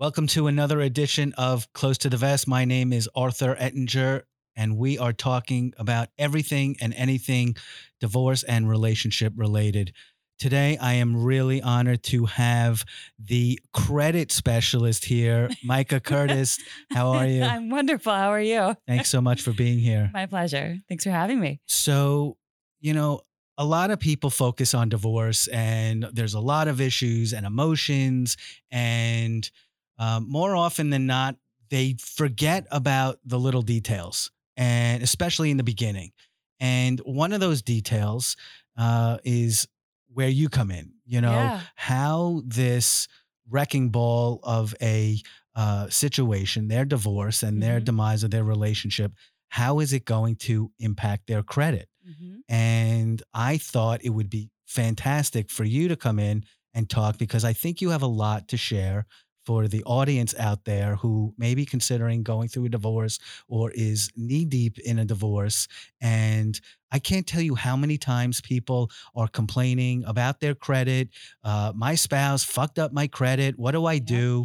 Welcome to another edition of Close to the Vest. My name is Arthur Ettinger, and we are talking about everything and anything divorce and relationship related. Today, I am really honored to have the credit specialist here, Micah Curtis. How are you? I'm wonderful. How are you? Thanks so much for being here. My pleasure. Thanks for having me. So, you know, a lot of people focus on divorce, and there's a lot of issues and emotions. And um, more often than not, they forget about the little details, and especially in the beginning. And one of those details uh, is where you come in, you know, Yeah. how this wrecking ball of a uh, situation, their divorce and their Mhm. demise of their relationship, how is it going to impact their credit? And I thought it would be fantastic for you to come in and talk because I think you have a lot to share for the audience out there who may be considering going through a divorce or is knee deep in a divorce. And I can't tell you how many times people are complaining about their credit. Uh, my spouse fucked up my credit. What do I Yeah. do?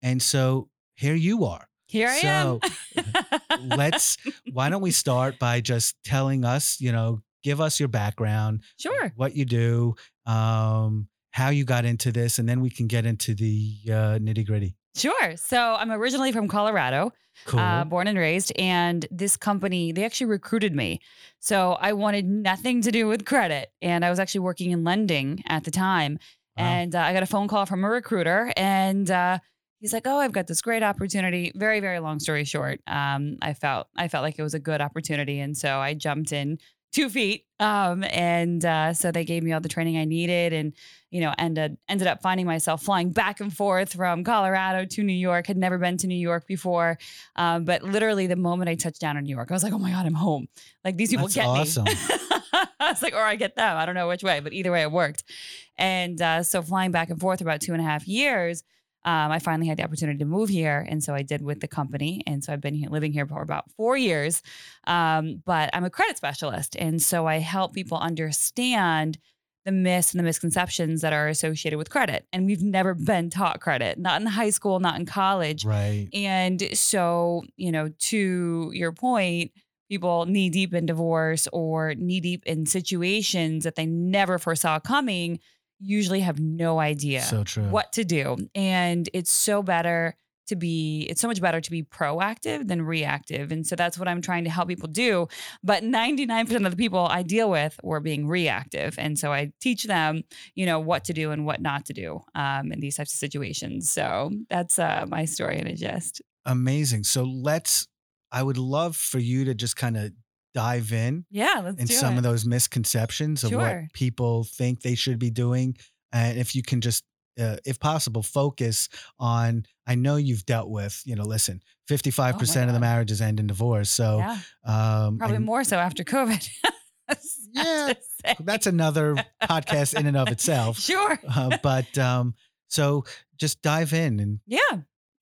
And so here you are. Here I So, am. Let's, why don't we start by just telling us, you know, give us your background, Sure. what you do, um, how you got into this, and then we can get into the uh, nitty gritty. Sure. So I'm originally from Colorado, Cool. uh, born and raised. And this company, they actually recruited me. So I wanted nothing to do with credit. And I was actually working in lending at the time. Wow. And uh, I got a phone call from a recruiter. And uh, he's like, "Oh, I've got this great opportunity." Very, very long story short, um, I felt I felt like it was a good opportunity, and so I jumped in two feet. Um, and uh, so they gave me all the training I needed, and you know, ended ended up finding myself flying back and forth from Colorado to New York. Had never been to New York before, um, but literally the moment I touched down in New York, I was like, "Oh my god, I'm home!" Like these people That's get awesome. me. I was like, or I get them. I don't know which way, but either way, it worked. And uh, so flying back and forth about two and a half years, um, I finally had the opportunity to move here, and so I did with the company. And so I've been here, living here for about four years. Um, but I'm a credit specialist, and so I help people understand the myths and the misconceptions that are associated with credit. And we've never been taught credit, not in high school, not in college. right. And so, you know, to your point, people knee deep in divorce or knee deep in situations that they never foresaw coming usually have no idea So what to do. And it's so better to be, it's so much better to be proactive than reactive. And so that's what I'm trying to help people do. But 99% of the people I deal with were being reactive. And so I teach them, you know, what to do and what not to do um, in these types of situations. So that's uh, my story in a gist. Amazing. So let's, I would love for you to just kind of dive in Yeah, let's in do some it. of those misconceptions of Sure. what people think they should be doing. And if you can just, uh, if possible, focus on, I know you've dealt with, you know, listen, 55% of the Oh marriages end in divorce. So, yeah, um, probably and more so after COVID. Yeah, that's another podcast in and of itself. Sure. Uh, but um, so just dive in and Yeah,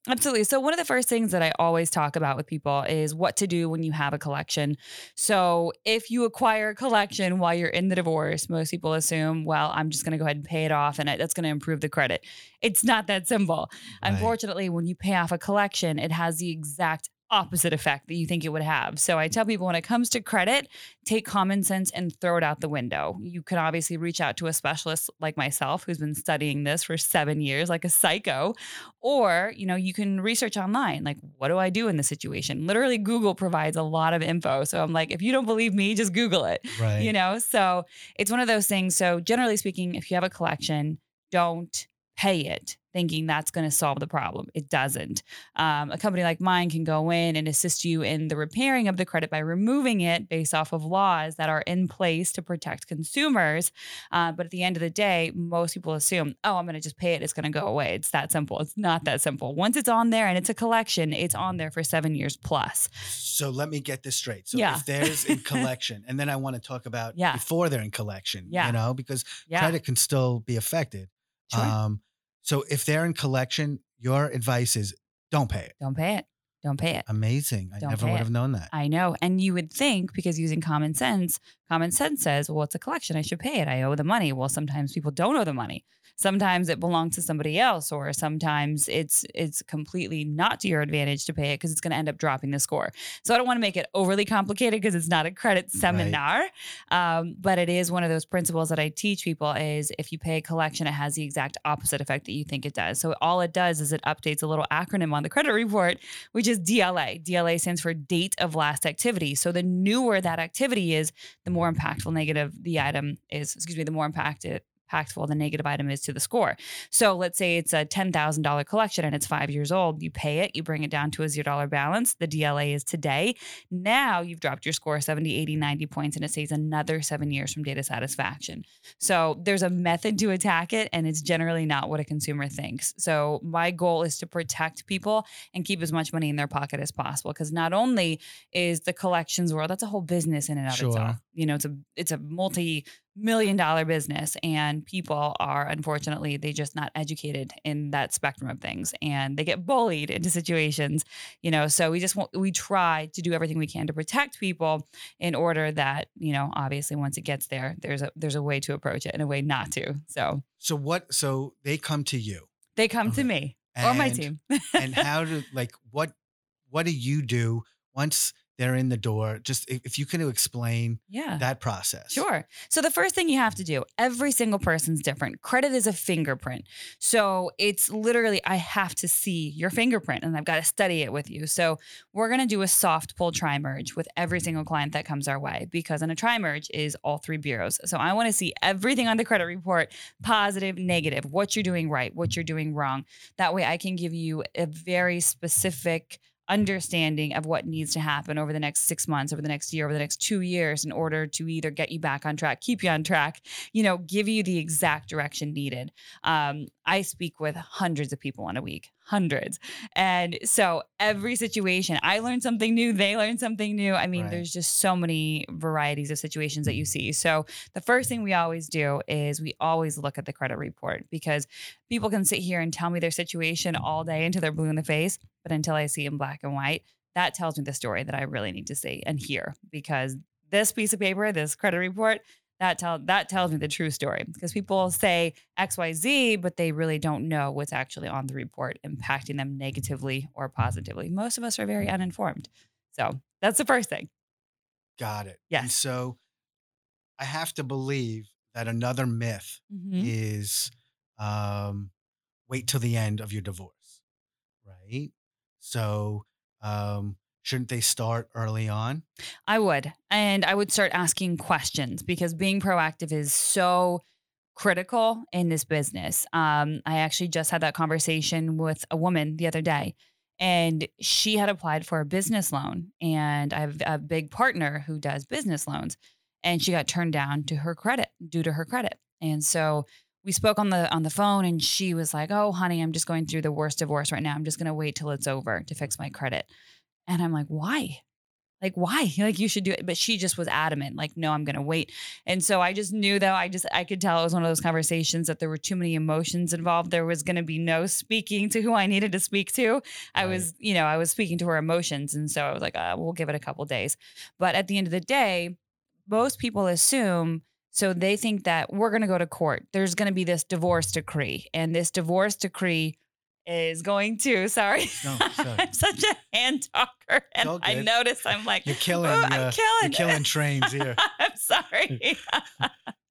absolutely. So, one of the first things that I always talk about with people is what to do when you have a collection. So, if you acquire a collection while you're in the divorce, most people assume, well, I'm just going to go ahead and pay it off and that's going to improve the credit. It's not that simple. Right. Unfortunately, when you pay off a collection, it has the exact opposite effect that you think it would have. So I tell people when it comes to credit, take common sense and throw it out the window. You can obviously reach out to a specialist like myself who's been studying this for 7 years like a psycho, or, you know, you can research online like what do I do in this situation? Literally Google provides a lot of info. So I'm like if you don't believe me, just Google it right. you know so it's one of those things so generally speaking if you have a collection don't pay it thinking that's going to solve the problem it doesn't um, a company like mine can go in and assist you in the repairing of the credit by removing it based off of laws that are in place to protect consumers uh, but at the end of the day most people assume oh i'm going to just pay it it's going to go away it's that simple it's not that simple once it's on there and it's a collection it's on there for seven years plus So let me get this straight. So Yeah. if there's in collection, and then I want to talk about Yeah. before they're in collection, Yeah. you know, because yeah credit can still be affected. Sure. Um, so if they're in collection, your advice is don't pay it. don't pay it don't pay it Amazing. I Don't never pay would it. have known that. I know. And you would think because using common sense, common sense says, well, it's a collection. I should pay it. I owe the money. Well, sometimes people don't owe the money. Sometimes it belongs to somebody else, or sometimes it's it's completely not to your advantage to pay it because it's going to end up dropping the score. So I don't want to make it overly complicated because it's not a credit seminar, right. um, but it is one of those principles that I teach people is if you pay a collection, it has the exact opposite effect that you think it does. So all it does is it updates a little acronym on the credit report, which is DLA. DLA stands for date of last activity. So the newer that activity is, the more impactful negative the item is, excuse me, the more impacted impactful the negative item is to the score. So let's say it's a $10,000 collection and it's five years old. You pay it, you bring it down to a $0 balance. The DLA is today. Now you've dropped your score 70, 80, 90 points and it saves another seven years from data satisfaction. So there's a method to attack it and it's generally not what a consumer thinks. So my goal is to protect people and keep as much money in their pocket as possible because not only is the collections world, that's a whole business in and of sure. itself. You know, it's a it's a multi million dollar business and people are unfortunately they just not educated in that spectrum of things and they get bullied into situations you know so we just want we try to do everything we can to protect people in order that you know obviously once it gets there there's a there's a way to approach it and a way not to so. So what so they come to you? They come okay. to me and, or my team. and how do like what what do you do once they're in the door. Just if you can explain yeah. that process. Sure. So the first thing you have to do, every single person's different. Credit is a fingerprint. So it's literally I have to see your fingerprint and I've got to study it with you. So we're going to do a soft pull tri merge with every single client that comes our way because in a tri merge is all three bureaus. So I want to see everything on the credit report, positive, negative, what you're doing right, what you're doing wrong. That way I can give you a very specific understanding of what needs to happen over the next six months, over the next year, over the next two years in order to either get you back on track, keep you on track, you know, give you the exact direction needed. Um, I speak with hundreds of people in a week, hundreds. And so mm. every situation, I learn something new, they learn something new. I mean, right. there's just so many varieties of situations that you mm. see. So the first thing we always do is we always look at the credit report because people can sit here and tell me their situation all mm-hmm. day until they're blue in the face. But until I see in black and white, that tells me the story that I really need to see and hear because this piece of paper, this credit report, that tell that tells me the true story. Because people say xyz but they really don't know what's actually on the report impacting them negatively or positively. Most of us are very uninformed. So that's the first thing. Got it. Yes. and so i have to believe that another myth mm-hmm. is um, wait till the end of your divorce right? So um, shouldn't they start early on? I would. And I would start asking questions because being proactive is so critical in this business. Um, I actually just had that conversation with a woman the other day, and she had applied for a business loan. And I have a big partner who does business loans, and she got turned down to her credit due to her credit. And so we spoke on the on the phone and she was like, "Oh, honey, I'm just going through the worst divorce right now. I'm just going to wait till it's over to fix my credit." And I'm like, why? Like, why? Like, you should do it. But she just was adamant, like, no, I'm going to wait. And so I just knew, though, I just, I could tell it was one of those conversations that there were too many emotions involved. There was going to be no speaking to who I needed to speak to. I was, you know, I was speaking to her emotions. And so I was like, uh, we'll give it a couple days. But at the end of the day, most people assume so they think that we're going to go to court. There's going to be this divorce decree, and this divorce decree is going to. Sorry, no, I'm such a hand talker, and I notice I'm like you're killing. I'm uh, killing. You're killing trains here. I'm sorry.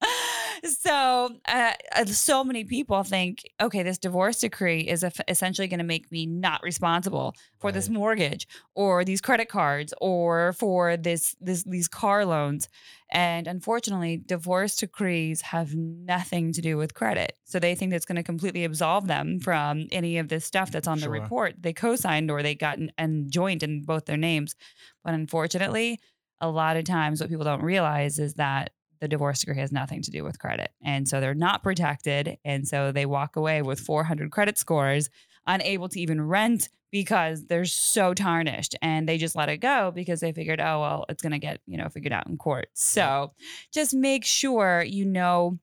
so, uh, uh, so many people think, okay, this divorce decree is essentially going to make me not responsible for right. this mortgage or these credit cards or for this this these car loans. And unfortunately, divorce decrees have nothing to do with credit. So they think that's going to completely absolve them from any of this stuff that's on sure. the report they co-signed or they got and joined in both their names. But unfortunately, a lot of times what people don't realize is that the divorce decree has nothing to do with credit. And so they're not protected. And so they walk away with 400 credit scores, unable to even rent because they're so tarnished and they just let it go because they figured, oh, well, it's going to get, you know, figured out in court. So just make sure you know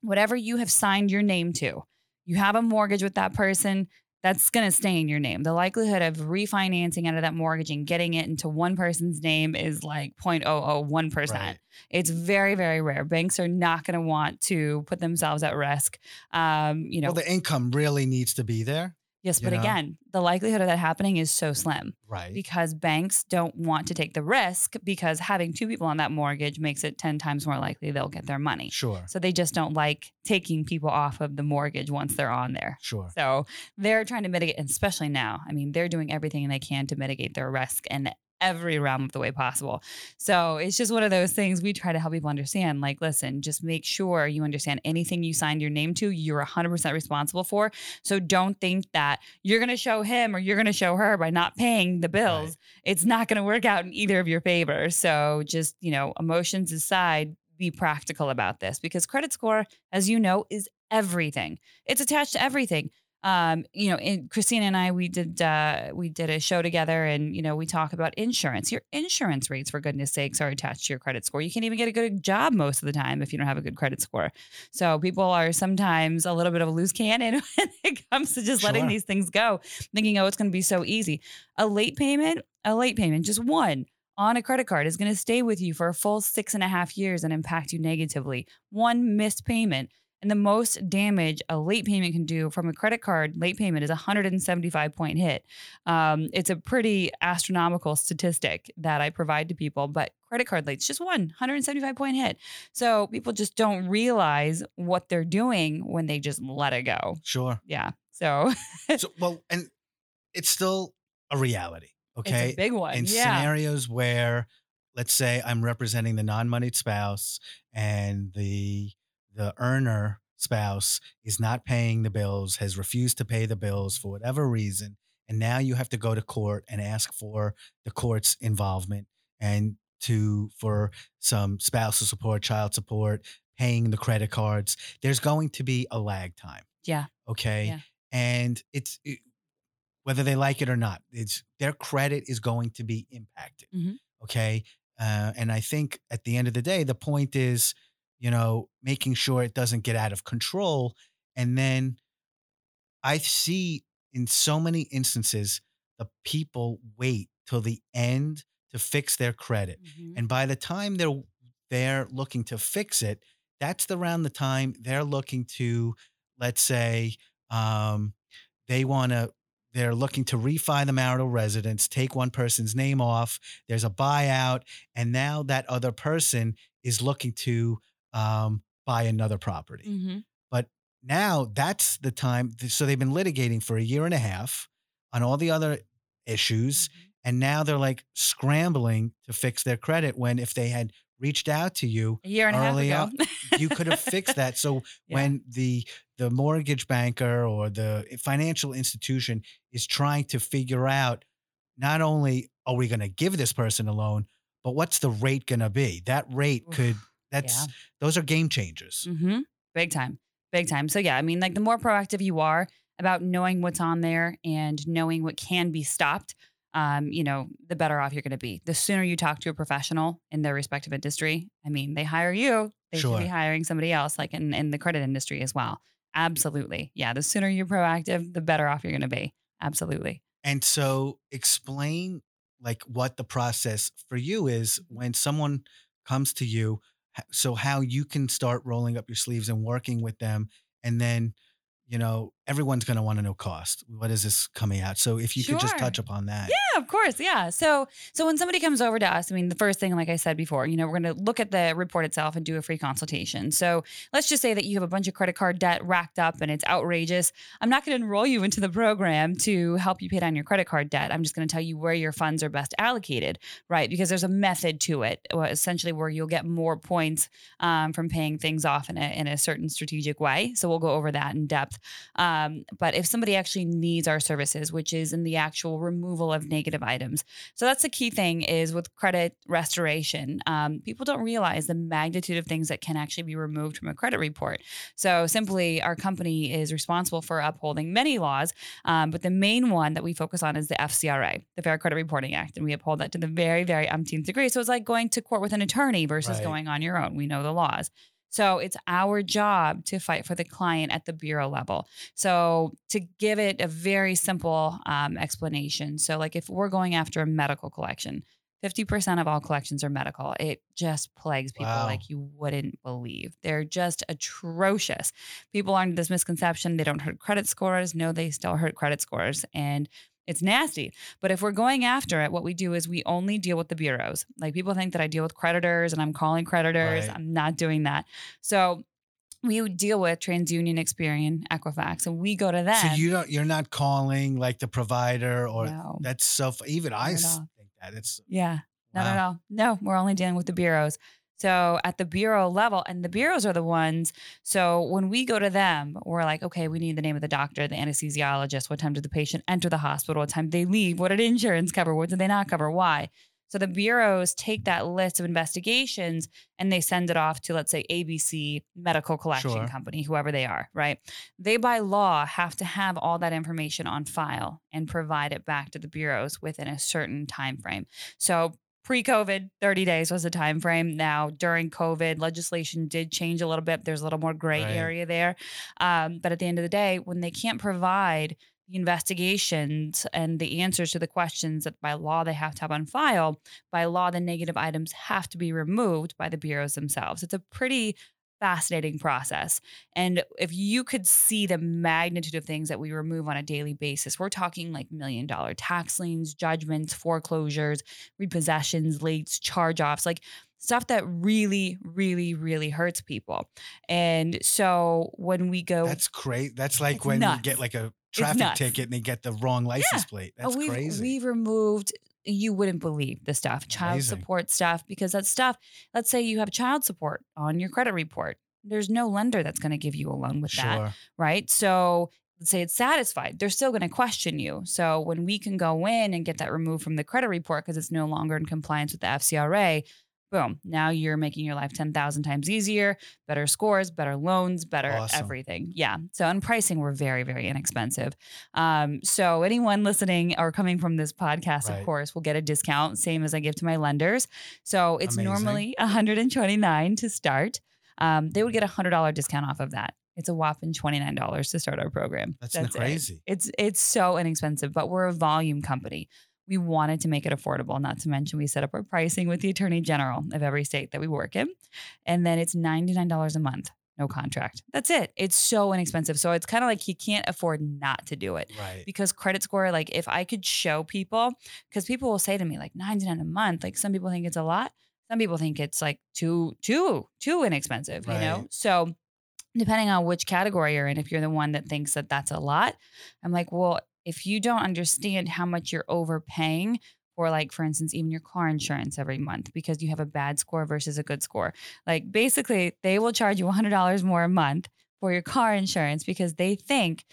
whatever you have signed your name to, you have a mortgage with that person. That's going to stay in your name. The likelihood of refinancing out of that mortgage and getting it into one person's name is like 0.001%. Right. It's very, very rare. Banks are not going to want to put themselves at risk. Um, you know, Well, the income really needs to be there. Yes, but know? again, the likelihood of that happening is so slim Right. because banks don't want to take the risk because having two people on that mortgage makes it 10 times more likely they'll get their money. Sure. So they just don't like taking people off of the mortgage once they're on there. Sure. So they're trying to mitigate, and especially now. I mean, they're doing everything they can to mitigate their risk in every realm of the way possible. So it's just one of those things we try to help people understand. Like, listen, just make sure you understand anything you signed your name to, you're 100% responsible for. So don't think that you're going to show him or you're going to show her by not paying the bills. Right. It's not going to work out in either of your favor. So just, you know, emotions aside, be practical about this because credit score, as you know, is everything. It's attached to everything. Um, you know, in, Christina and I, we did uh, we did a show together, and you know, we talk about insurance. Your insurance rates, for goodness sakes, are attached to your credit score. You can't even get a good job most of the time if you don't have a good credit score. So people are sometimes a little bit of a loose cannon when it comes to just letting these things go, thinking, oh, it's going to be so easy. A late payment, a late payment, just one on a credit card is going to stay with you for a full six and a half years and impact you negatively. One missed payment. And the most damage a late payment can do from a credit card late payment is a 175 point hit. Um, it's a pretty astronomical statistic that I provide to people, but credit card late's just one 175 point hit. So people just don't realize what they're doing when they just let it go. Sure. Yeah. So so well, and it's still a reality. Okay. it's a big one. in yeah. scenarios where let's say i'm representing the non-moneyed spouse and the the earner spouse is not paying the bills has refused to pay the bills for whatever reason and now you have to go to court and ask for the court's involvement and to for some spousal support child support paying the credit cards there's going to be a lag time Yeah. okay Yeah. and it's it, whether they like it or not it's their credit is going to be impacted Mhm. okay uh, and i think at the end of the day the point is you know making sure it doesn't get out of control and then i see in so many instances the people wait till the end to fix their credit Mhm. and by the time they're they're looking to fix it, that's the around the time they're looking to, let's say, um, they want to. They're looking to refi the marital residence, take one person's name off. There's a buyout, and now that other person is looking to um, buy another property. Mhm. Now that's the time. So they've been litigating for a year and a half on all the other issues. Mhm. And now they're like scrambling to fix their credit when if they had reached out to you, A year and a half early ago. you could have fixed that. So Yeah. when the the mortgage banker or the financial institution is trying to figure out not only are we going to give this person a loan, but what's the rate going to be? That rate Oof, could that's yeah. those are game changers. Mm-hmm. Big time. Big time. So yeah, I mean, like the more proactive you are about knowing what's on there and knowing what can be stopped, um, you know, the better off you're going to be. The sooner you talk to a professional in their respective industry, I mean, they hire you, they should be hiring somebody else, like in, in the credit industry as well. Absolutely. Yeah. The sooner you're proactive, the better off you're going to be. Absolutely. And so explain like what the process for you is when someone comes to you so how you can start rolling up your sleeves and working with them and then you know everyone's going to want to know cost what is this coming out so if you could just touch upon that Yeah, of course. Yeah. So so when somebody comes over to us, I mean, the first thing, like I said before, you know, we're going to look at the report itself and do a free consultation. So let's just say that you have a bunch of credit card debt racked up and it's outrageous. I'm not going to enroll you into the program to help you pay down your credit card debt. I'm just going to tell you where your funds are best allocated, right? Because there's a method to it, essentially where you'll get more points um, from paying things off in a in a certain strategic way. So we'll go over that in depth. Um, but if somebody actually needs our services, which is in the actual removal of negative items, so that's the key thing is with credit restoration. Um, people don't realize the magnitude of things that can actually be removed from a credit report. So simply, our company is responsible for upholding many laws, um, but the main one that we focus on is the FCRA, the Fair Credit Reporting Act, and we uphold that to the very, very umpteenth degree. So it's like going to court with an attorney versus Right. going on your own. We know the laws. So it's our job to fight for the client at the bureau level. So to give it a very simple um, explanation, so like if we're going after a medical collection, 50% of all collections are medical. It just plagues people Wow. like you wouldn't believe. They're just atrocious. People are under this misconception they don't hurt credit scores. No, they still hurt credit scores. And it's nasty. But if we're going after it, what we do is we only deal with the bureaus. Like people think that I deal with creditors and I'm calling creditors. Right. I'm not doing that. So we would deal with TransUnion, Experian, Equifax, and we go to them. So you don't you're not calling like the provider or no. that's so even I Not at all. think that it's Yeah, not at Wow. all. No, we're only dealing with the bureaus. So at the bureau level, and the bureaus are the ones. So when we go to them, we're like, okay, we need the name of the doctor, the anesthesiologist. What time did the patient enter the hospital? What time did they leave? What did insurance cover? What did they not cover? Why? So the bureaus take that list of investigations and they send it off to, let's say, ABC Medical Collection Sure. Company, whoever they are, right? They, by law, have to have all that information on file and provide it back to the bureaus within a certain time frame. So pre-COVID, 30 days was the time frame. Now during COVID, legislation did change a little bit. There's a little more gray Right. area there. Um, but at the end of the day, when they can't provide the investigations and the answers to the questions that by law they have to have on file, by law the negative items have to be removed by the bureaus themselves. It's a pretty fascinating process. And if you could see the magnitude of things that we remove on a daily basis, we're talking like million dollar tax liens, judgments, foreclosures, repossessions, lates, charge offs, like stuff that really, really, really hurts people. And so when we go, that's great. That's like when nuts. you get like a traffic ticket and they get the wrong license plate. Oh, That's we've, crazy. We've removed, you wouldn't believe the stuff, child Amazing. support stuff, because that stuff, let's say you have child support on your credit report. There's no lender that's going to give you a loan with that, right? So let's say it's satisfied. They're still going to question you. So when we can go in and get that removed from the credit report because it's no longer in compliance with the FCRA, boom, now you're making your life 10,000 times easier, better scores, better loans, better Awesome. everything. Yeah. So on pricing, we're very, very inexpensive. Um, so anyone listening or coming from this podcast, Right. of course, will get a discount, same as I give to my lenders. So it's Amazing. normally 129 to start. Um, they would get a hundred dollar discount off of that. It's a whopping twenty nine dollars to start our program. That's, it. crazy. It's it's so inexpensive, but we're a volume company. We wanted to make it affordable. Not to mention, we set up our pricing with the attorney general of every state that we work in, and then it's ninety nine dollars a month, no contract. That's it. It's so inexpensive. So it's kind of like you can't afford not to do it Right. because credit score like if i could show people because people will say to me like 99 a month like some people think it's a lot some people think it's like too too too inexpensive you know so depending on which category you're in if you're the one that thinks that that's a lot i'm like well if you don't understand how much you're overpaying for like for instance even your car insurance every month because you have a bad score versus a good score like basically they will charge you $100 more a month for your car insurance because they think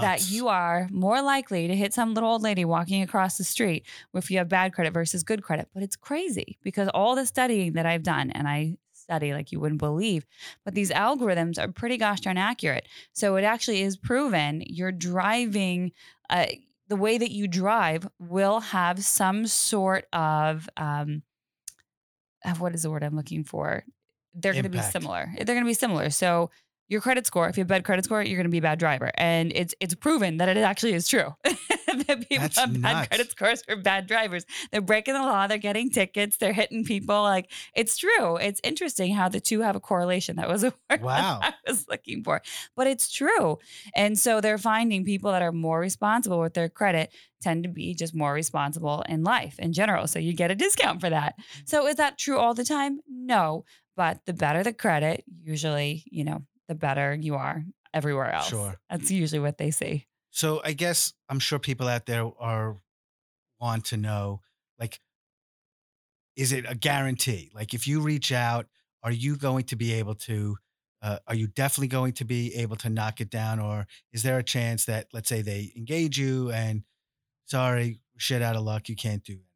that you are more likely to hit some little old lady walking across the street if you have bad credit versus good credit. But it's crazy because all the studying that I've done, and I study like you wouldn't believe, but these algorithms are pretty gosh darn accurate. So it actually is proven you're driving. Uh, the way that you drive will have some sort of um, uh, what is the word I'm looking for? They're going to be similar. They're going to be similar. So your credit score, if you have bad credit score, you're going to be a bad driver, and it's it's proven that it actually is true. that people That's have bad nuts. credit scores are bad drivers. They're breaking the law. They're getting tickets. They're hitting people. Like it's true. It's interesting how the two have a correlation. That was a word Wow. I was looking for, but it's true. And so they're finding people that are more responsible with their credit tend to be just more responsible in life in general. So you get a discount for that. Mm-hmm. So is that true all the time? No. But the better the credit, usually, you know, the better you are everywhere else. Sure. That's usually what they see. So I guess I'm sure people out there are want to know like is it a guarantee? Like if you reach out, are you going to be able to uh, are you definitely going to be able to knock it down or is there a chance that let's say they engage you and sorry, shit out of luck, you can't do it.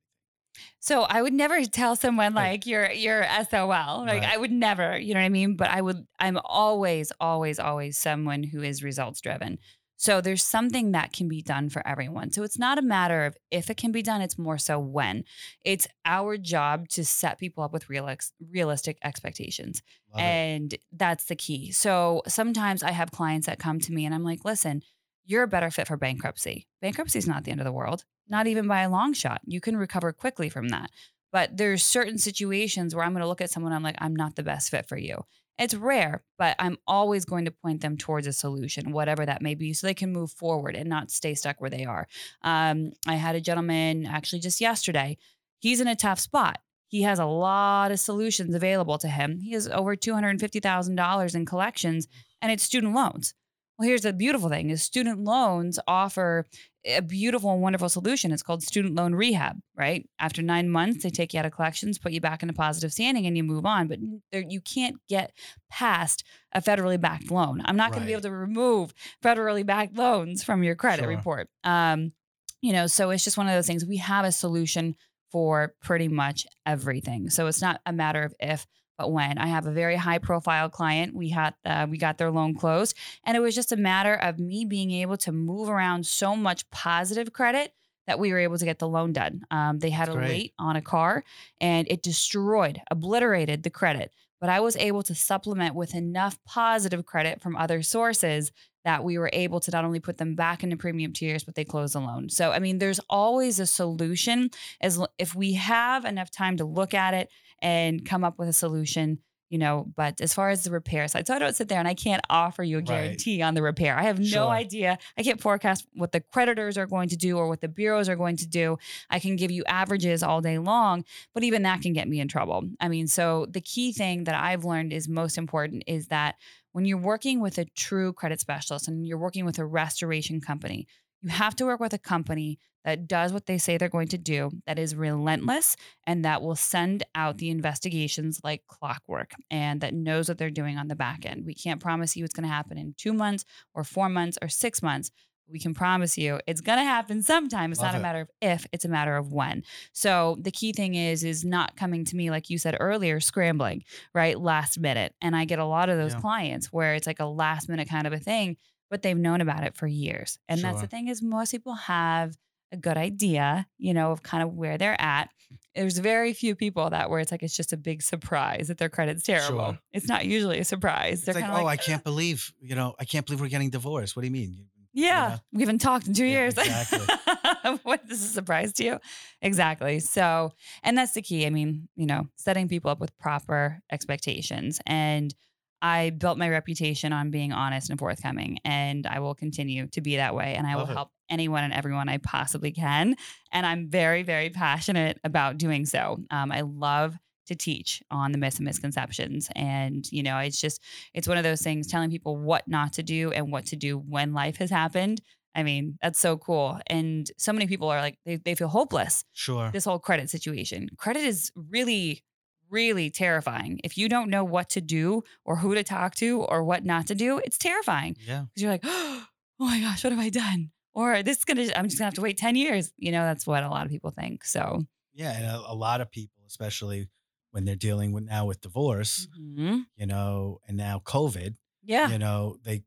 So I would never tell someone like you're you're SOL. Like Right. I would never, you know what I mean? But I would I'm always, always, always someone who is results driven. So there's something that can be done for everyone. So it's not a matter of if it can be done, it's more so when. It's our job to set people up with real realistic expectations. Love and it. that's the key. So sometimes I have clients that come to me and I'm like, listen, you're a better fit for bankruptcy. Bankruptcy is not the end of the world, not even by a long shot. You can recover quickly from that. But there's certain situations where I'm going to look at someone, I'm like, I'm not the best fit for you. It's rare, but I'm always going to point them towards a solution, whatever that may be, so they can move forward and not stay stuck where they are. Um, I had a gentleman actually just yesterday. He's in a tough spot. He has a lot of solutions available to him. He has over $250,000 in collections and it's student loans. Well, here's the beautiful thing is student loans offer a beautiful and wonderful solution. It's called student loan rehab, right? After nine months, they take you out of collections, put you back into positive standing, and you move on. But there, you can't get past a federally backed loan. I'm not going to be able to remove federally backed loans from your credit sure. report. Um, you know, so it's just one of those things. We have a solution for pretty much everything. So it's not a matter of if, but when I have a very high profile client, we had uh, we got their loan closed, and it was just a matter of me being able to move around so much positive credit that we were able to get the loan done. Um, they had That's a great. late on a car, and it destroyed, obliterated the credit. But I was able to supplement with enough positive credit from other sources that we were able to not only put them back into premium tiers, but they close the loan. So, I mean, there's always a solution as if we have enough time to look at it and come up with a solution you know but as far as the repair side so i don't sit there and i can't offer you a guarantee right. on the repair i have no sure. idea i can't forecast what the creditors are going to do or what the bureaus are going to do i can give you averages all day long but even that can get me in trouble i mean so the key thing that i've learned is most important is that when you're working with a true credit specialist and you're working with a restoration company you have to work with a company that does what they say they're going to do, that is relentless, and that will send out the investigations like clockwork and that knows what they're doing on the back end. We can't promise you it's going to happen in two months or four months or six months. We can promise you it's going to happen sometime. It's Love not a matter of if, it's a matter of when. So the key thing is, is not coming to me, like you said earlier, scrambling, right? Last minute. And I get a lot of those yeah. clients where it's like a last minute kind of a thing but they've known about it for years. And sure. that's the thing is most people have a good idea, you know, of kind of where they're at. There's very few people that where it's like it's just a big surprise that their credit's terrible. Sure. It's not usually a surprise. They're like, oh, like, I can't believe, you know, I can't believe we're getting divorced. What do you mean? Yeah, you know? we haven't talked in two yeah, years. Exactly. what this is a surprise to you? Exactly. So, and that's the key. I mean, you know, setting people up with proper expectations and I built my reputation on being honest and forthcoming, and I will continue to be that way. And I Love will it. help anyone and everyone I possibly can. And I'm very, very passionate about doing so. Um, I love to teach on the myths and misconceptions. And, you know, it's just, it's one of those things telling people what not to do and what to do when life has happened. I mean, that's so cool. And so many people are like, they, they feel hopeless. Sure. This whole credit situation. Credit is really really terrifying. If you don't know what to do or who to talk to or what not to do, it's terrifying. Yeah. Because you're like, oh my gosh, what have I done? Or this is gonna, I'm just gonna have to wait 10 years. You know, that's what a lot of people think. So yeah, and a, a lot of people, especially when they're dealing with now with divorce, mm-hmm. you know, and now COVID. Yeah. You know, they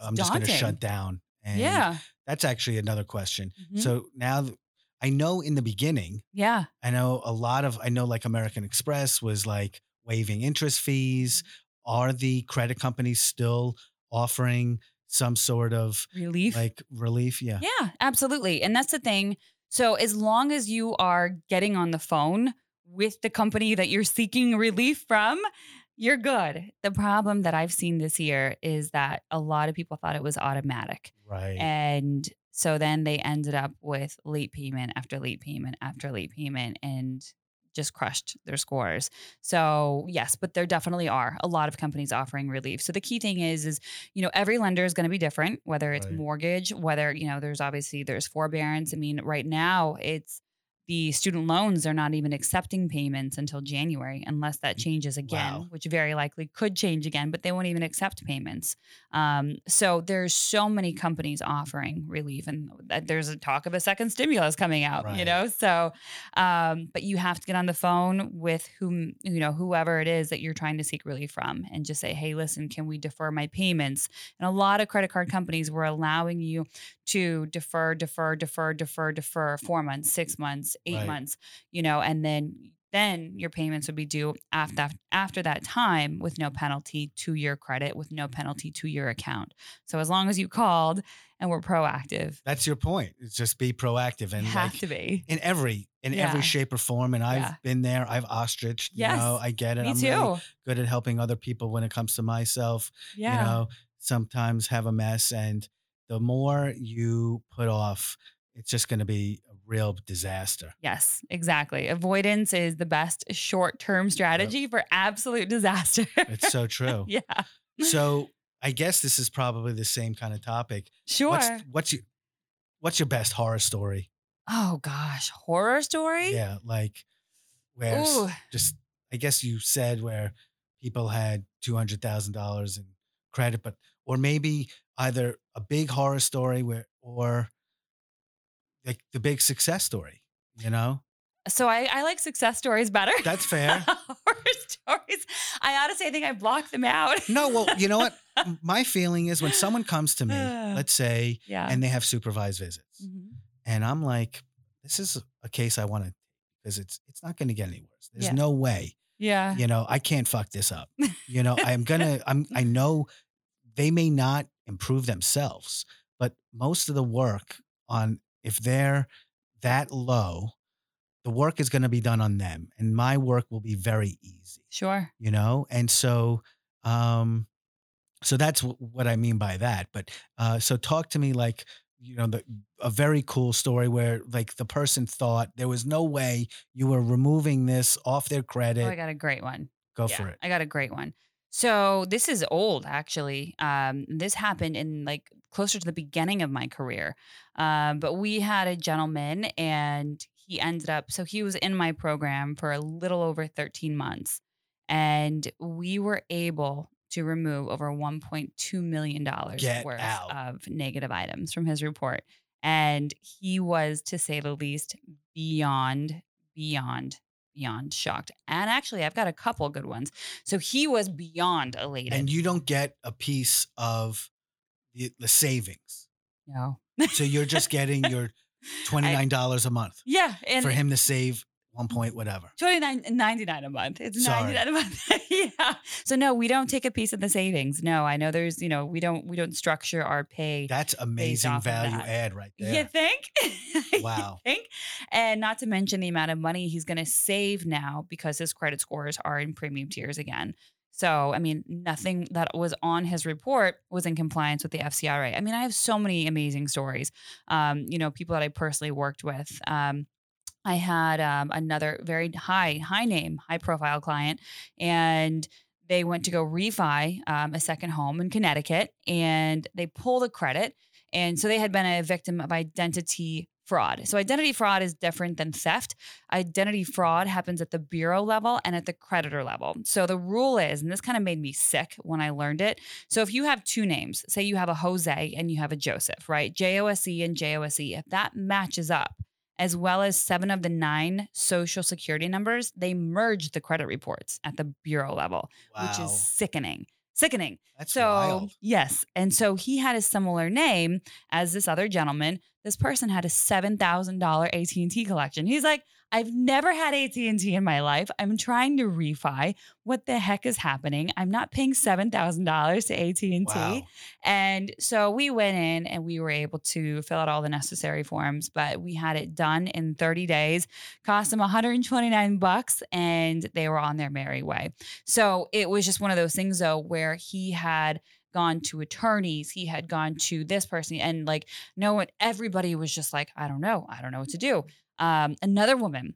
I'm just gonna shut down. And yeah. That's actually another question. Mm-hmm. So now I know in the beginning, yeah, I know a lot of, I know like American Express was like waiving interest fees. Are the credit companies still offering some sort of relief? Like relief? Yeah. Yeah, absolutely. And that's the thing. So as long as you are getting on the phone with the company that you're seeking relief from, you're good. The problem that I've seen this year is that a lot of people thought it was automatic. Right. And so then they ended up with late payment after late payment after late payment and just crushed their scores. So, yes, but there definitely are a lot of companies offering relief. So the key thing is is, you know, every lender is going to be different, whether it's right. mortgage, whether, you know, there's obviously there's forbearance. I mean, right now it's the student loans are not even accepting payments until January unless that changes again, Wow. which very likely could change again, but they won't even accept payments. Um, so there's so many companies offering relief, and there's a talk of a second stimulus coming out, you know. So, um, but you have to get on the phone with whom you know whoever it is that you're trying to seek relief from, and just say, "Hey, listen, can we defer my payments?" And a lot of credit card companies were allowing you to defer, defer, defer, defer, defer four months, six months, eight Right. months, you know, and then then your payments would be due after after that time with no penalty to your credit, with no penalty to your account. So as long as you called and were proactive, That's your point. It's just be proactive you and have like to be. in every in Yeah. every shape or form. And I've Yeah. been there. I've ostriched. Yes. You know, I get it. Me I'm too. really good at helping other people when it comes to myself. yeah. You know, sometimes have a mess, and the more you put off, it's just going to be real disaster. Yes, exactly. Avoidance is the best short-term strategy for absolute disaster. It's so true. yeah. So I guess this is probably the same kind of topic. Sure. What's what's your what's your best horror story? oh gosh, horror story? Yeah, like where Ooh. just I guess you said where people had two hundred thousand dollars in credit, but or maybe either a big horror story where or like the big success story. You know, So I, I like success stories better. That's fair. horror stories. I honestly I think I blocked them out. no, well, you know what? My feeling is when someone comes to me, let's say, yeah. and they have supervised visits, Mhm. and I'm like, this is a case I want to because it's it's not going to get any worse. There's Yeah. no way Yeah. you know i can't fuck this up you know i'm gonna i'm i know they may not improve themselves but most of the work on if they're that low the work is going to be done on them and my work will be very easy Sure. you know and so um so that's w- what i mean by that but uh so talk to me like you know the a very cool story where like the person thought there was no way you were removing this off their credit Oh, I got a great one. go Yeah, for it I got a great one. So this is old, actually. Um, this happened in like closer to the beginning of my career. Um, but we had a gentleman, and he ended up. So he was in my program for a little over 13 months, and we were able to remove over 1.2 million dollars worth out. of negative items from his report. And he was, to say the least, beyond, beyond beyond shocked. And actually, I've got a couple good ones. So he was beyond elated. and you don't get a piece of the, the savings. no. So you're just getting your $29 a month Yeah. And for him to save one point whatever. 29 99 a month. It's Sorry. 99 a month. yeah. So no, we don't take a piece of the savings. No, I know there's, you know, we don't we don't structure our pay. That's amazing value that. add right there. You think? You Wow. think? And not to mention the amount of money he's going to save now because his credit scores are in premium tiers again. So, I mean, nothing that was on his report was in compliance with the FCRA. I mean, I have so many amazing stories. Um, you know, people that I personally worked with. Um, I had um, another very high, high name, high profile client, and they went to go refi um, a second home in Connecticut, and they pulled a credit, and so they had been a victim of identity fraud. So identity fraud is different than theft. Identity fraud happens at the bureau level and at the creditor level. So the rule is, and this kind of made me sick when I learned it. So if you have two names, say you have a Jose and you have a Joseph, right? J O S E and J O S E, if that matches up, as well as seven of the nine social security numbers, they merged the credit reports at the bureau level, which is sickening. Sickening. That's so, wild. yes. And so he had a similar name as this other gentleman. This person had a $7,000 AT&T collection. He's like, I've never had AT&T in my life. I'm trying to refi. What the heck is happening? I'm not paying $7,000 to AT&T. Wow. And so we went in and we were able to fill out all the necessary forms, but we had it done in 30 days, cost them 129 bucks, and they were on their merry way. So it was just one of those things though, where he had gone to attorneys, he had gone to this person, and like no one, everybody was just like, I don't know, I don't know what to do. Um, another woman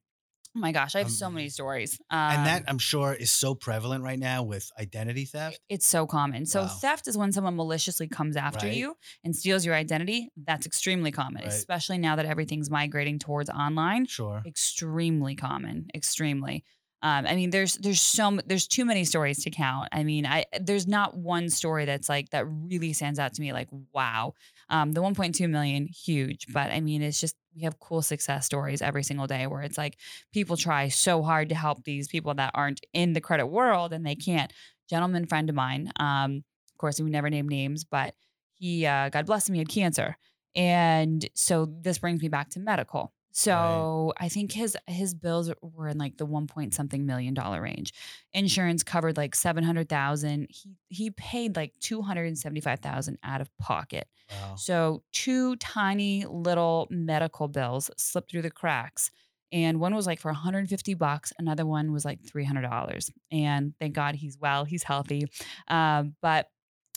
Oh my gosh, I have so many stories. Um, and that I'm sure is so prevalent right now with identity theft. it's so common. So Wow. theft is when someone maliciously comes after Right. you and steals your identity. That's extremely common, Right. especially now that everything's migrating towards online. Sure. Extremely common. Extremely. Um, I mean, there's there's so there's too many stories to count. I mean, I there's not one story that's like that really stands out to me. Like, wow, um, the 1.2 million, huge. But I mean, it's just we have cool success stories every single day where it's like people try so hard to help these people that aren't in the credit world and they can't. Gentleman friend of mine, um, of course, we never name names, but he, uh, God bless him, he had cancer, and so this brings me back to medical. So I think his his bills were in like the one point something million dollar range. Insurance covered like seven hundred thousand. He he paid like two hundred and seventy five thousand out of pocket. Wow. So two tiny little medical bills slipped through the cracks. And one was like for 150 bucks. Another one was like $300. And thank God he's well, he's healthy. Um, but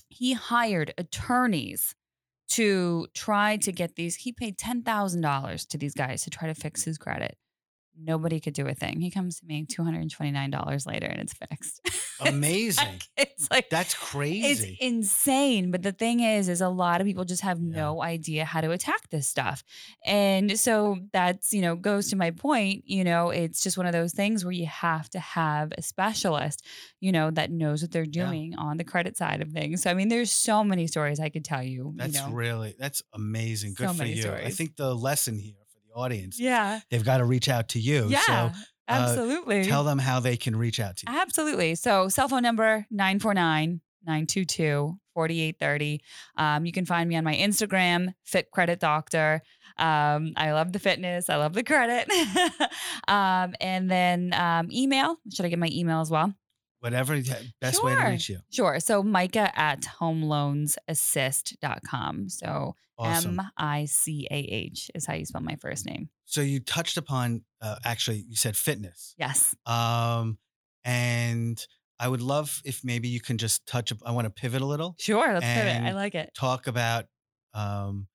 he hired attorneys to try to get these. He paid $10,000 to these guys to try to fix his credit. Nobody could do a thing. He comes to me $229 later and it's fixed. Amazing. it's like, That's crazy. it's insane. But the thing is, is a lot of people just have Yeah. no idea how to attack this stuff. And so that's, you know, goes to my point, you know, it's just one of those things where you have to have a specialist, you know, that knows what they're Yeah. doing on the credit side of things. So I mean, there's so many stories I could tell you. That's you know. really that's amazing. Good So for you. I think the lesson here the audience, Yeah. they've got to reach out to you. Yeah. So absolutely. tell them how they can reach out to you. Absolutely. So cell phone number 949 922 4830. Um, you can find me on my Instagram, Fit Credit Doctor. Um, I love the fitness. I love the credit. um, and then um, email. Should I get my email as well? Whatever the best way to reach you. Sure. So Micah at homeloansassist.com. So Awesome. M I C A H is how you spell my first name. so you touched upon uh, actually you said fitness. Yes. Um and I would love if maybe you can just touch up I want to pivot a little, Sure. Let's pivot. I like it. talk about um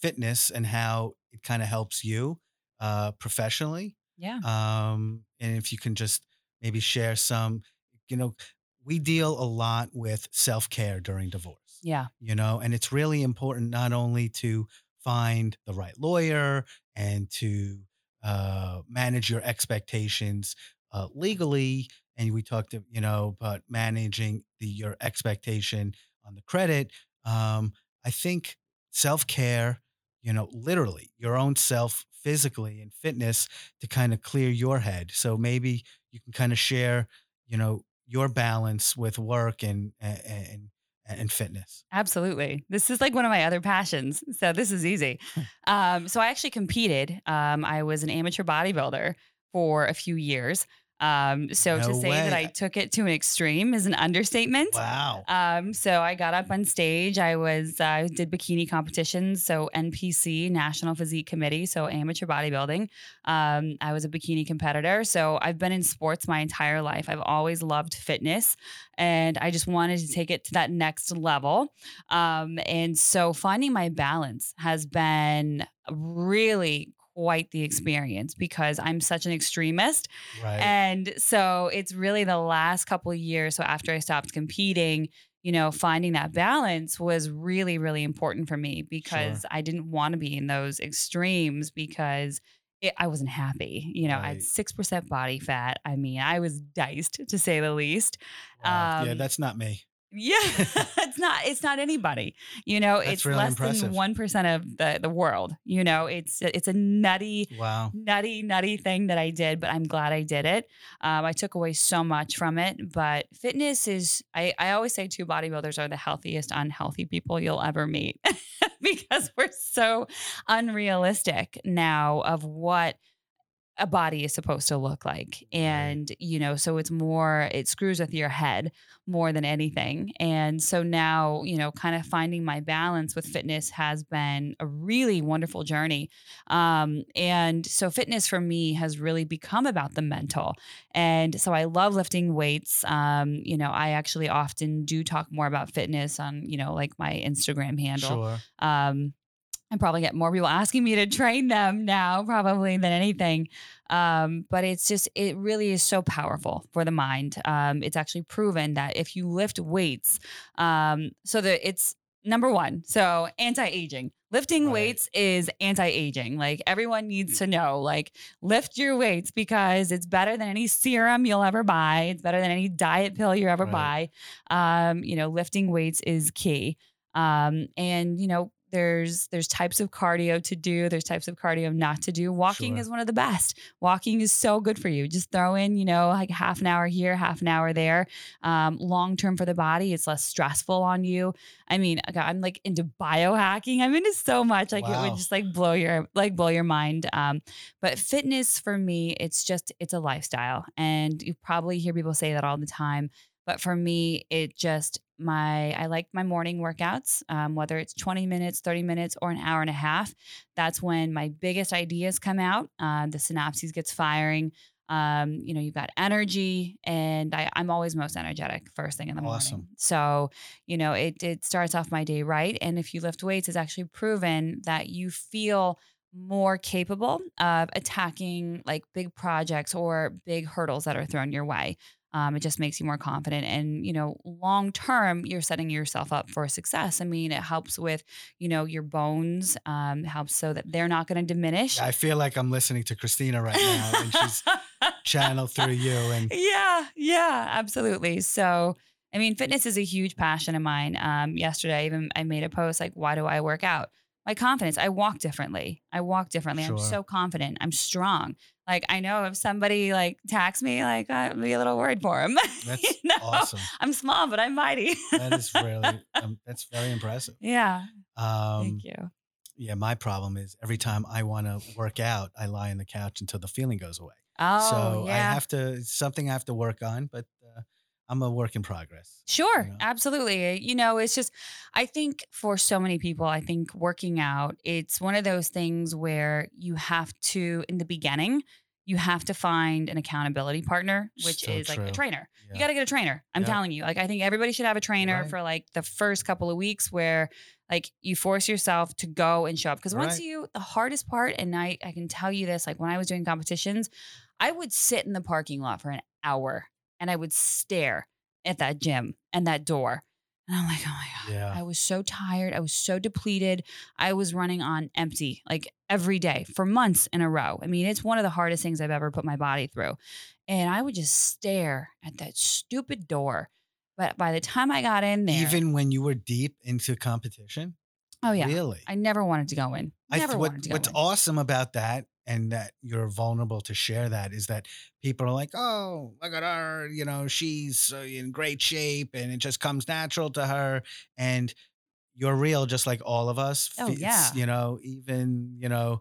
fitness and how it kind of helps you uh professionally. Yeah. um, and if you can just maybe share some, you know, we deal a lot with self care during divorce, Yeah. you know, and it's really important not only to find the right lawyer and to uh, manage your expectations uh, legally. And we talked, you know, about managing the your expectation on the credit. Um, I think self care, you know, literally your own self physically and fitness to kind of clear your head. So maybe you can kind of share, you know, your balance with work and and and, fitness. Absolutely. This is like one of my other passions. So this is easy. um, so I actually competed. Um, I was an amateur bodybuilder for a few years. Um, so to No say that. I took it to an extreme is an understatement. Wow. Um, so I got up on stage. I was uh, did bikini competitions. So NPC National Physique Committee. So amateur bodybuilding. Um, I was a bikini competitor. So I've been in sports my entire life. I've always loved fitness, and I just wanted to take it to that next level. Um, and so finding my balance has been really quite the experience because I'm such an extremist. Right. And so it's really the last couple of years. So after I stopped competing, you know, finding that balance was really, really important for me because I didn't want to be in those extremes because it, I wasn't happy. You know, I had 6% body fat. I mean, I was diced to say the least. Wow. yeah, um, that's not me. Yeah, it's not. It's not anybody. You know, That's it's really less impressive. than one percent of the the world. You know, it's it's a nutty, Wow. nutty, nutty thing that I did, but I'm glad I did it. Um, I took away so much from it. But fitness is, I, I always say, two bodybuilders are the healthiest unhealthy people you'll ever meet because we're so unrealistic now of what a body is supposed to look like. And, you know, so it's more, it screws with your head more than anything. And so now, you know, kind of finding my balance with fitness has been a really wonderful journey. Um, and so fitness for me has really become about the mental. And so I love lifting weights. Um, you know, I actually often do talk more about fitness on, you know, like my Instagram handle. Sure. Um, I probably get more people asking me to train them now, probably than anything. Um, but it's just, it really is so powerful for the mind. Um, it's actually proven that if you lift weights, um, so that it's number one, so anti aging. Lifting Right. weights is anti aging. Like everyone needs to know, like lift your weights because it's better than any serum you'll ever buy. It's better than any diet pill you ever Right. buy. Um, you know, lifting weights is key. Um, and you know, there's there's types of cardio to do. There's types of cardio not to do. Walking Sure. is one of the best. Walking is so good for you. Just throw in, you know, like half an hour here, half an hour there. Um, long term for the body, it's less stressful on you. I mean, I'm like into biohacking. I'm into so much. Like it would just like blow your like blow your mind. Um, but fitness for me, it's just it's a lifestyle, and you probably hear people say that all the time. But for me, it just my I like my morning workouts, um, whether it's 20 minutes, 30 minutes, or an hour and a half. That's when my biggest ideas come out. Uh, the synapses gets firing. Um, you know, you've got energy, and I, I'm always most energetic first thing in the Awesome. morning. So, you know, it it starts off my day right. And if you lift weights, it's actually proven that you feel more capable of attacking like big projects or big hurdles that are thrown your way. Um, it just makes you more confident, and you know, long term, you're setting yourself up for success. I mean, it helps with you know your bones, um, helps so that they're not going to diminish. I feel like I'm listening to Christina right now, and she's channeled through you. And yeah, yeah, absolutely. So, I mean, fitness is a huge passion of mine. Um, yesterday, I even I made a post like, "Why do I work out?" My confidence. I walk differently. I walk differently. I'm so confident. I'm strong. Like I know if somebody like attacks me, like I'd be a little worried for him. that's You know? awesome. I'm small, but I'm mighty. That is really um, that's very impressive. yeah. Um, Thank you. yeah, my problem is every time I want to work out, I lie on the couch until the feeling goes away. Oh, so yeah. I have to it's something I have to work on, but uh, I'm a work in progress. Sure, you know? absolutely. You know, it's just, I think for so many people, I think working out, it's one of those things where you have to, in the beginning, you have to find an accountability partner, which So is like a trainer. Yeah. You got to get a trainer. I'm Yeah. telling you. Like, I think everybody should have a trainer Right. for like the first couple of weeks where like you force yourself to go and show up. Because once you, the hardest part, and I, I can tell you this, like when I was doing competitions, I would sit in the parking lot for an hour and I would stare at that gym and that door. And I'm like, oh my God. Yeah. I was so tired. I was so depleted. I was running on empty like every day for months in a row. I mean, it's one of the hardest things I've ever put my body through. And I would just stare at that stupid door. But by the time I got in there, Even when you were deep into competition, oh yeah, really. I never wanted to go in. I th- Never what, wanted to go what's in. awesome about that and that you're vulnerable to share that is that people are like, oh, look at her, you know, she's uh, in great shape and it just comes natural to her. And you're real, just like all of us. Oh, it's, yeah. You know, even, you know,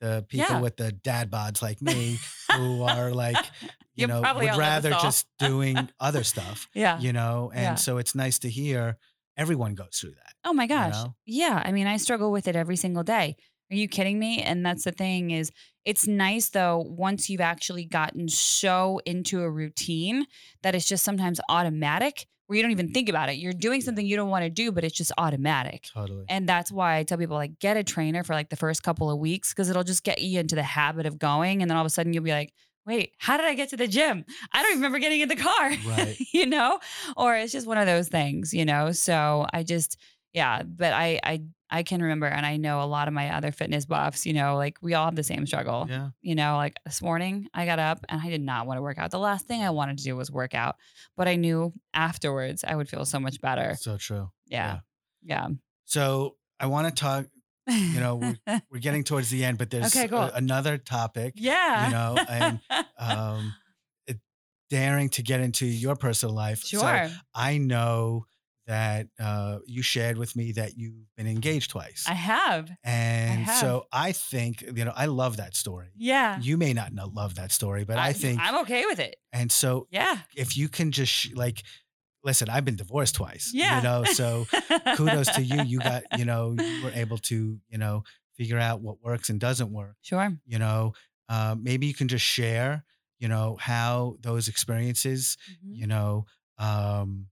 the people Yeah. with the dad bods like me who are like, you You're know, would all of us rather just doing other stuff, yeah. you know? And Yeah. so it's nice to hear everyone goes through that. Oh my gosh. know? Yeah. I mean, I struggle with it every single day. Are you kidding me? And that's the thing is it's nice though once you've actually gotten so into a routine that it's just sometimes automatic where you don't even think about it. You're doing something you don't want to do, but it's just automatic. Totally. And that's why I tell people like get a trainer for like the first couple of weeks because it'll just get you into the habit of going. And then all of a sudden you'll be like, wait, how did I get to the gym? I don't remember getting in the car. Right. you know? Or it's just one of those things, you know? So I just, yeah, but I, I, I can remember, and I know a lot of my other fitness buffs, you know, like we all have the same struggle. yeah. You know, like this morning I got up and I did not want to work out. The last thing I wanted to do was work out, but I knew afterwards I would feel so much better. So true. Yeah. Yeah. So I want to talk. You know, We're getting towards the end, but there's Okay, cool. a- another topic. yeah. You know, and um, it, daring to get into your personal life. So sure. I know that uh, you shared with me that you've been engaged twice, I have. and have. so I think you know I love that story. Yeah. You may not know, love that story, but I, think, I'm okay with it. and so Yeah. if you can just sh- like, listen, I've been divorced twice. Yeah. You know, so kudos to you. You got, you know, you were able to, you know, figure out what works and doesn't work. Sure. You know, uh, maybe you can just share, you know, how those experiences, Mhm. you know, um,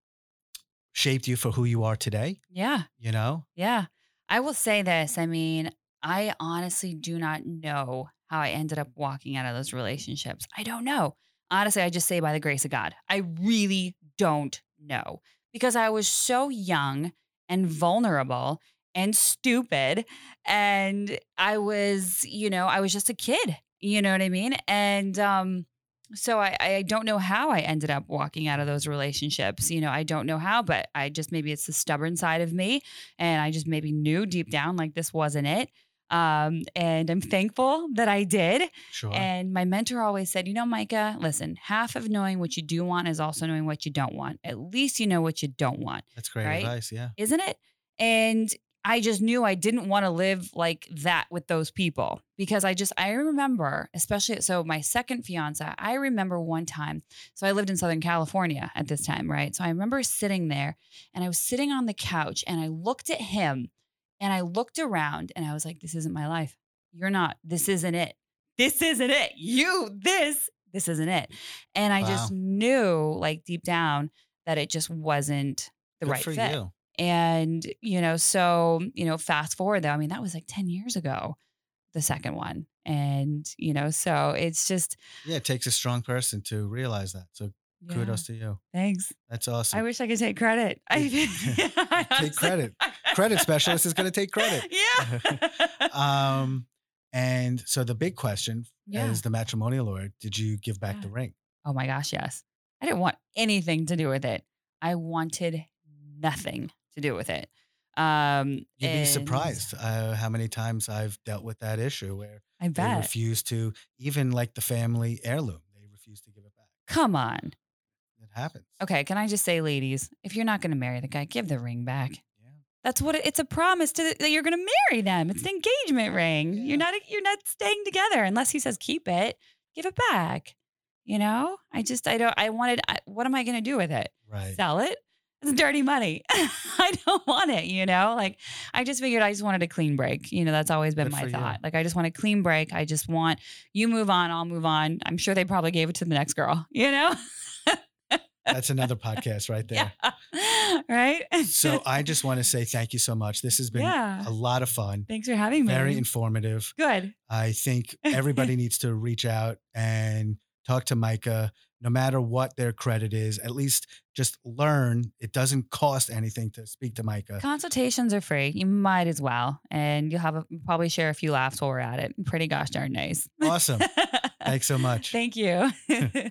shaped you for who you are today. Yeah. You know, Yeah. I will say this. I mean, I honestly do not know how I ended up walking out of those relationships. I don't know. Honestly, I just say by the grace of God. I really don't know because I was so young and vulnerable and stupid. And I was, you know, I was just a kid, you know what I mean? And um, so I, I don't know how I ended up walking out of those relationships. You know, I don't know how, but I just maybe it's the stubborn side of me. And I just maybe knew deep down like this wasn't it. Um, and I'm thankful that I did. Sure. And my mentor always said, you know, Micah, listen, half of knowing what you do want is also knowing what you don't want. At least you know what you don't want, That's great right? advice. Yeah. isn't it? And I just knew I didn't want to live like that with those people because I just, I remember, especially, so my second fiance, I remember one time, so I lived in Southern California at this time, right? So I remember sitting there and I was sitting on the couch and I looked at him and I looked around and I was like, this isn't my life. You're not, this isn't it. This isn't it. You, this, this isn't it. And I just knew like deep down that it just wasn't the Good right for fit. you. And, you know, so, you know, fast forward though, I mean, that was like 10 years ago, the second one. And, you know, so it's just, Yeah, it takes a strong person to realize that. So yeah, kudos to you. thanks. That's awesome. I wish I could take credit. I, Take credit. Credit specialist is going to take credit. Yeah. Um, and so the big question Yeah. as the matrimonial lawyer, did you give back the ring? oh my gosh, yes. I didn't want anything to do with it. I wanted nothing to do with it. Um, You'd be surprised uh, how many times I've dealt with that issue where I they bet. refuse to, even like the family heirloom, they refuse to give it back. Come on. It happens. Okay, can I just say, ladies, if you're not going to marry the guy, give the ring back. Yeah. That's what it, it's a promise to that you're going to marry them. It's an engagement ring. Yeah. You're not you're not staying together unless he says keep it. Give it back. You know, I just I don't I wanted. I, what am I going to do with it? Right. Sell it? It's dirty money. I don't want it. You know, like I just figured I just wanted a clean break. You know, that's always been Good my for you. thought. Like I just want a clean break. I just want you move on. I'll move on. I'm sure they probably gave it to the next girl. You know. That's another podcast right there. Yeah. right. So I just want to say thank you so much. This has been yeah. a lot of fun, Thanks for having me. very informative. Good. I think everybody needs to reach out and talk to Micah, no matter what their credit is. At least just learn. It doesn't cost anything to speak to Micah. Consultations are free. You might as well, and you'll have a, probably share a few laughs while we're at it. Pretty gosh darn nice. Awesome. Thanks so much. Thank you.